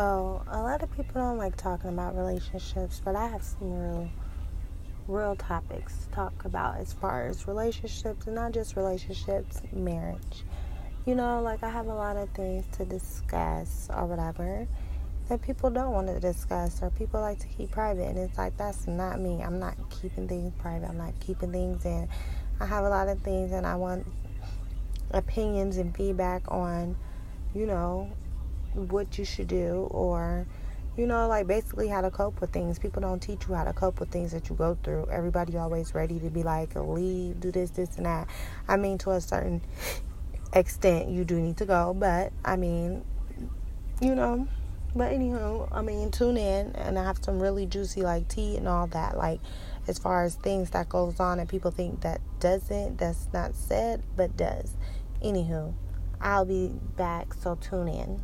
So, a lot of people don't like talking about relationships, but I have some real real topics to talk about as far as relationships and not just relationships, marriage. You know, like I have a lot of things to discuss or whatever that people don't want to discuss or people like to keep private and it's like that's not me. I'm not keeping things private. I'm not keeping things in. I have a lot of things and I want opinions and feedback on, you know, what you should do or you know like basically how to cope with things. People don't teach you how to cope with things that you go through. Everybody always ready to be like leave do this this and that. I mean to a certain extent you do need to go but i mean you know but anywho i mean tune in and i have some really juicy like tea and all that like as far as things that goes on and people think that doesn't that's not said but does. Anywho i'll be back so tune in